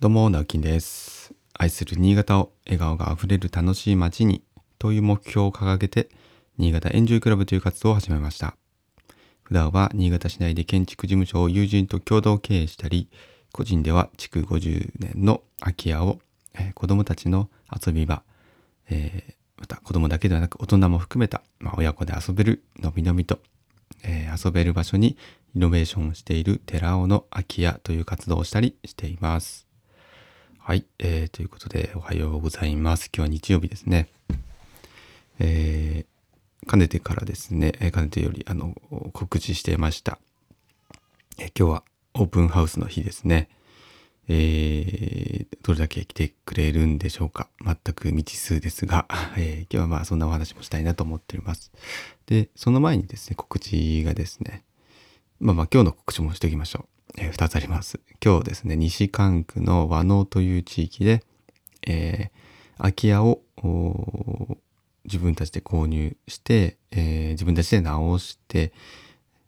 どうも、直樹です。愛する新潟を笑顔があふれる楽しい街にという目標を掲げて、新潟エンジョイクラブという活動を始めました。普段は新潟市内で建築事務所を友人と共同経営したり、個人では築50年の空き家を、えー子供たちの遊び場、えーまた子供だけではなく大人も含めた、まあ、親子で遊べるのびのびと、えー遊べる場所にイノベーションしている寺尾の空き家という活動をしたりしています。はい、えーということでおはようございます。今日は日曜日ですね。えーかねてからですね、えーかねてよりあの告知していました。えー今日はオープンハウスの日ですね。えーどれだけ来てくれるんでしょうか。全く未知数ですが、えー今日はまあそんなお話もしたいなと思っております。で、その前にですね、告知がですね、まあまあ今日の告知もしておきましょう。えー、2つあります。今日ですね、西関区の和能という地域で、えー空き家を自分たちで購入して、えー自分たちで直して、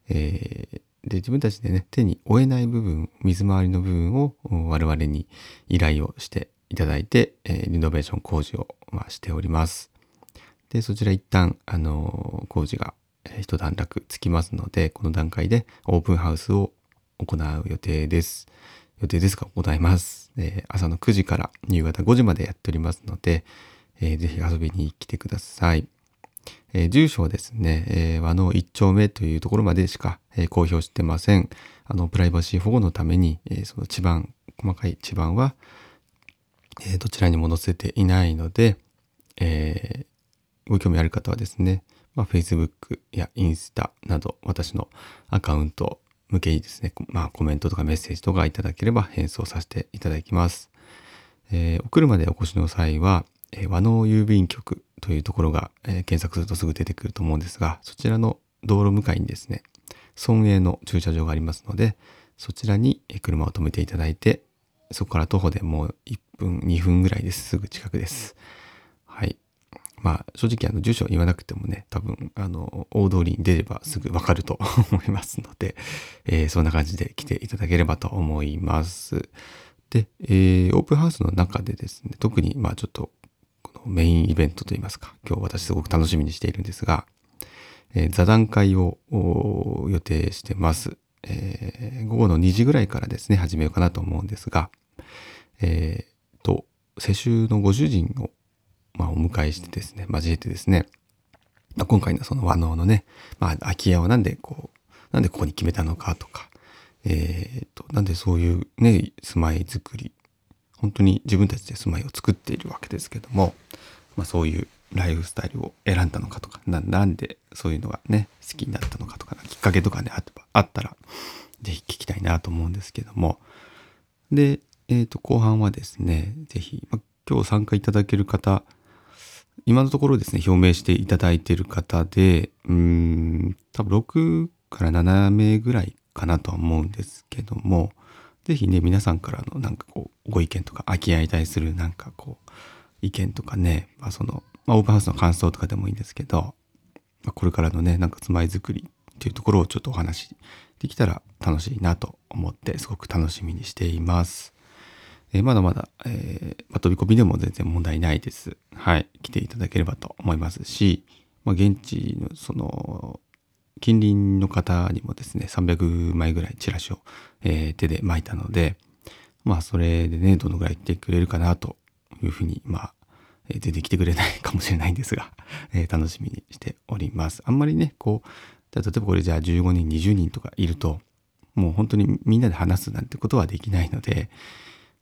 えーで自分たちでね手に負えない部分水回りの部分を我々に依頼をしていただいて、えリノベーション工事を、まあ、しております。でそちら一旦、あの工事が、一段落つきますのでこの段階でオープンハウスを行う予定です。予定ですが行います。えー朝の9時から夕方5時までやっておりますので、えーぜひ遊びに来てください。えー住所はですね、えー和の一丁目というところまでしか、えー公表してません。あの、プライバシー保護のために、えーその地番、細かい地番は、えーどちらにも載せていないので、えーご興味ある方はですね、まあ、Facebook やインスタなど私のアカウント向けにですね、まあ、コメントとかメッセージとかいただければ返送させていただきます。えーお車でお越しの際は、えー和能郵便局というところが、えー検索するとすぐ出てくると思うんですが、そちらの道路向かいにですね、村営の駐車場がありますので、そちらに車を止めていただいて、そこから徒歩でもう1分、2分ぐらいです。すぐ近くです。はい。まあ、正直あの住所言わなくてもね、多分あの大通りに出ればすぐわかると 思いますので、えーそんな感じで来ていただければと思います。で、えーオープンハウスの中でですね、特にまあちょっとこのメインイベントといいますか、今日私すごく楽しみにしているんですが、えー座談会を予定してます。えー午後の2時ぐらいからですね、始めようかなと思うんですが、えーと、世襲のご主人を、まあ、お迎えしてですね、交えてですね、まあ、今回のその和能のね、まあ、空き家をなんでこう、なんでここに決めたのかとか、えーと、なんでそういうね、住まいづくり、本当に自分たちで住まいを作っているわけですけども、まあ、そういうライフスタイルを選んだのかとかななんでそういうのがね好きになったのかとかきっかけとかねあったらぜひ聞きたいなと思うんですけども。で、えー、と後半はですねぜひ、ま、今日参加いただける方今のところですね表明していただいている方でうん多分6から7名ぐらいかなとは思うんですけどもぜひね皆さんからのなんかこうご意見とか空き家に対するなんかこう意見とかね、まあ、その、まあ、オープンハウスの感想とかでもいいんですけど、まあ、これからのねなんか住まいづくりっていうところをちょっとお話できたら楽しいなと思ってすごく楽しみにしています。えまだまだ、えー、飛び込みでも全然問題ないです。はい。来ていただければと思いますし、まあ、現地のその近隣の方にもですね300枚ぐらいチラシを、えー手で巻いたのでまあそれでねどのぐらい来てくれるかなというふうにまあ、えー全然来てくれないかもしれないんですが、えー楽しみにしておりますあんまりねこう例えばこれじゃあ15人20人とかいるともう本当にみんなで話すなんてことはできないので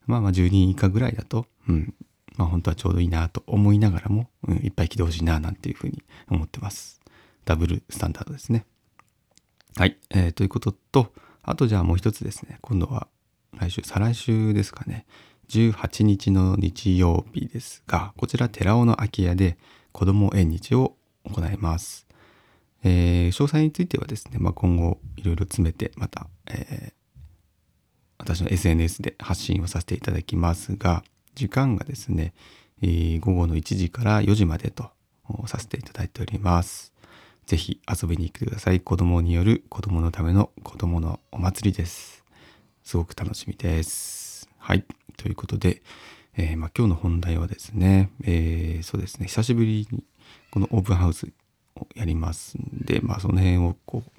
まあまあ10人以下ぐらいだとうん。まあ本当はちょうどいいなと思いながらも、うん、いっぱい来てほしいななんていうふうに思ってます。ダブルスタンダードですね。はい、えーということとあとじゃあもう一つですね。今度は来週再来週ですかね。18日の日曜日ですがこちら寺尾の空き家で子ども縁日を行います、えー詳細についてはですね、まあ、今後いろいろ詰めてまた、え私の SNS で発信をさせていただきますが時間がですね、えー午後の1時から4時までとさせていただいております。ぜひ遊びに来てください。子供による子供のための子供のお祭りです。すごく楽しみです。はい。ということで、えー、まあ、今日の本題はですね、えー、そうですね、久しぶりにこのオープンハウスをやりますんで、まあ、その辺をこう、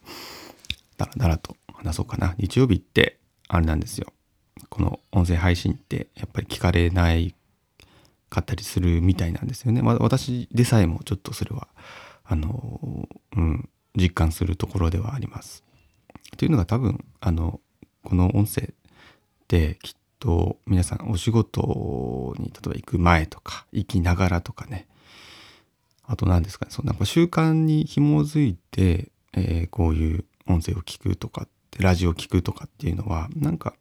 だらだらと話そうかな。日曜日ってあれなんですよ。この音声配信ってやっぱり聞かれないかったりするみたいなんですよね。まあ、私でさえもちょっとそれは、あの、うん、実感するところではあります。というのが多分、あの、この音声ってきっと皆さんお仕事に例えば行く前とか行きながらとかねあと何ですかねそのなんか習慣に紐づいて、えー、こういう音声を聞くとかっラジオ聞くとかっていうのはなんか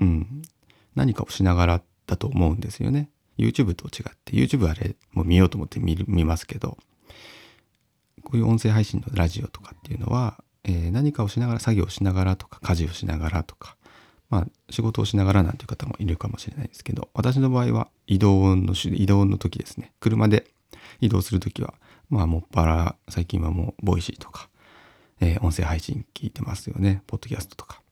うん何かをしながらだと思うんですよね。YouTube と違って。YouTube あれもう見ようと思って見見ますけど。こういう音声配信のラジオとかっていうのは、えー、何かをしながら作業をしながらとか家事をしながらとか。まあ、仕事をしながらなんていう方もいるかもしれないですけど、私の場合は移動の、移動の時ですね。車で移動する時は、まあ、もっぱら、最近はもう、ボイシーとか、えー、音声配信聞いてますよね。ポッドキャストとか。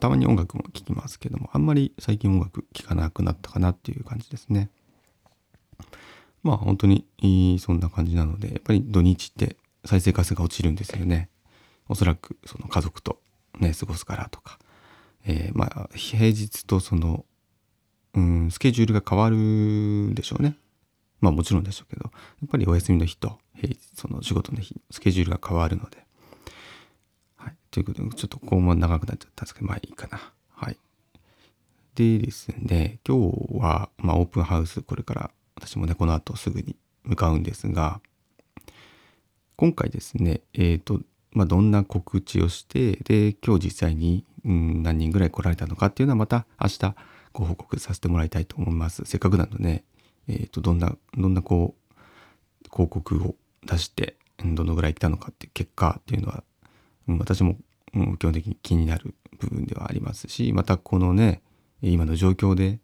たまに音楽も聴きますけども、あんまり最近音楽聴かなくなったかなっていう感じですね。まあ本当にそんな感じなので、やっぱり土日って再生回数が落ちるんですよね。おそらくその家族とね、過ごすからとか、えー、まあ平日とその、うん、スケジュールが変わるでしょうね。まあもちろんでしょうけど、やっぱりお休みの日と平日、その仕事の日、スケジュールが変わるので。ということで、ちょっとこうも長くなっちゃったんですけど、まあいいかな。はい。でですね、今日は、まあオープンハウス、これから私もね、この後すぐに向かうんですが、今回ですね、えっ、ー、と、まあ、どんな告知をして、で、今日実際にうん、何人ぐらい来られたのかっていうのはまた明日ご報告させてもらいたいと思います。せっかくなのでね、えっ、ー、と、どんな、どんなこう、広告を出して、どのぐらい来たのかっていう結果っていうのは、私も、うん、基本的に気になる部分ではありますし、またこのね、今の状況で、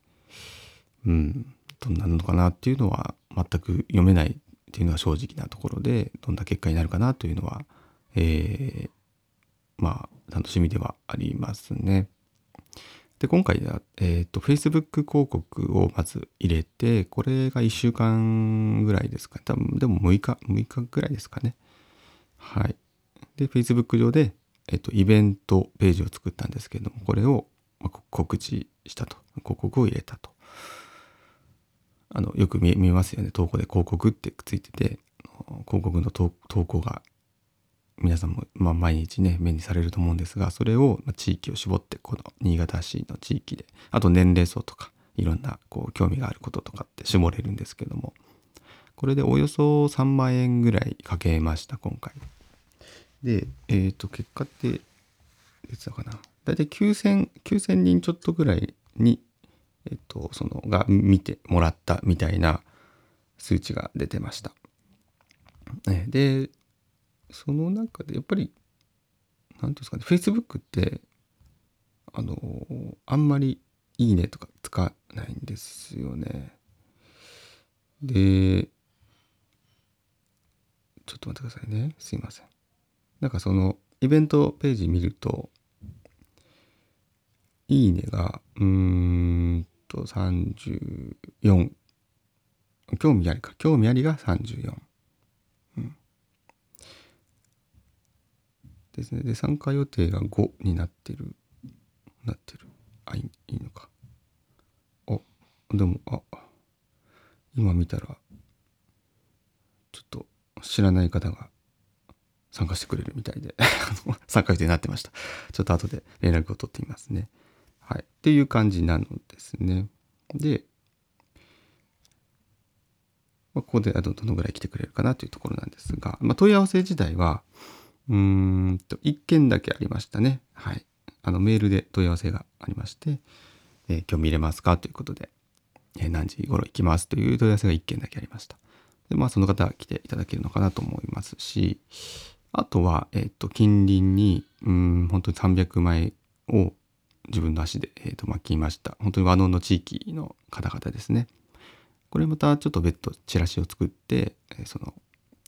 うん、どんなのかなっていうのは全く読めないっていうのは正直なところで、どんな結果になるかなというのは、えー、まあ、楽しみではありますね。で、今回は、えっ、ー、と、Facebook 広告をまず入れて、これが1週間ぐらいですか。多分、でも6日、6日ぐらいですかね。はい。で、Facebook 上で、えっ、と、イベントページを作ったんですけども、これを告知したと。広告を入れたと。あの、よく見見ますよね。投稿で広告ってついてて、広告の投稿が皆さんも、まあ、毎日ね目にされると思うんですがそれを、ま、地域を絞ってこの新潟市の地域であと年齢層とかいろんなこう興味があることとかって絞れるんですけどもこれでおよそ3万円ぐらいかけました今回でえっ、ー、と結果っていつだかな大体9000 9000人ちょっとぐらいにえっ、ー、とそのが見てもらったみたいな数値が出てました。でその中でやっぱり何ていうんですかね Facebook ってあのあんまり「いいね」とかつかないんですよね。でちょっと待ってくださいねすいません。なんかそのイベントページ見ると「いいね」がうーんと34興味ありか興味ありが34うんですね。で、参加予定が5になってる。なってる。あ、いいのか。あ、でも、あ、今見たら、ちょっと知らない方が参加してくれるみたいで 参加予定になってました。ちょっと後で連絡を取ってみますね。はい。っていう感じなのですね。で、まあ、ここでどのぐらい来てくれるかなというところなんですが、まあ、問い合わせ自体は、うんと、1件だけありましたね。はい。あの、メールで問い合わせがありまして、えー、今日見れますかということで、えー、何時頃行きますという問い合わせが1件だけありました。で、まあ、その方は来ていただけるのかなと思いますし、あとは、えっ、ー、と、近隣に、うん、本当に300枚を自分の足で、えー、と巻きました。本当に和能の地域の方々ですね。これまたちょっと別途チラシを作って、えー、その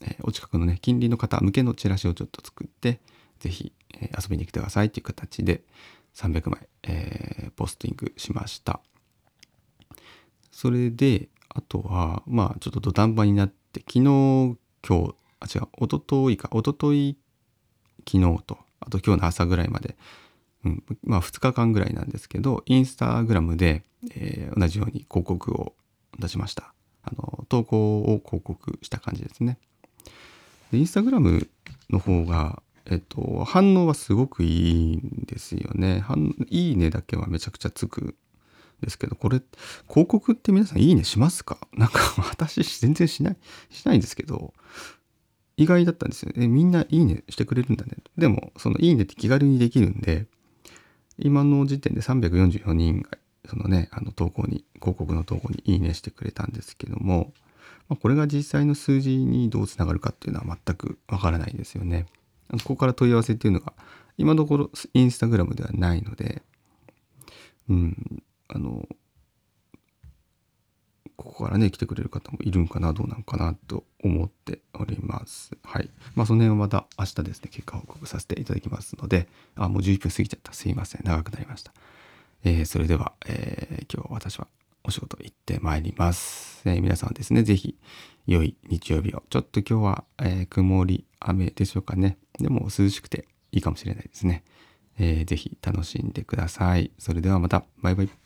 えお近くのね、近隣の方向けのチラシをちょっと作って、ぜひ、え遊びに来てくださいっていう形で300枚、えー、ポスティングしました。それであとはまあちょっと土壇場になって昨日今日あ違う。一昨日か。一昨日昨日と。あと今日の朝ぐらいまで、うん、まあ2日間ぐらいなんですけどインスタグラムで、えー、同じように広告を出しました。あの投稿を広告した感じですね。でインスタグラムの方がえっと反応はすごくいいんですよね。いいねだけはめちゃくちゃつくですけどこれ広告って皆さんいいねしますか？なんか私全然しないしないんですけど。意外だったんですよね。みんないいねしてくれるんだね。でも、そのいいねって気軽にできるんで、今の時点で344人が、そのね、あの投稿に、広告の投稿にいいねしてくれたんですけども、まあ、これが実際の数字にどうつながるかっていうのは全くわからないですよね。ここから問い合わせっていうのが、今のところインスタグラムではないので、うん、あの、ここからね来てくれる方もいるんかなどうなのかなと思っております。はい。まあその辺はまた明日ですね結果報告させていただきますのであもう11分過ぎちゃった。すいません。長くなりました、えー、それでは、えー、今日私はお仕事行ってまいります、えー、皆さんですね是非良い日曜日を。ちょっと今日は、え曇り雨でしょうかね。でも涼しくていいかもしれないですね、えー、ぜひ楽しんでください。それではまた。バイバイ。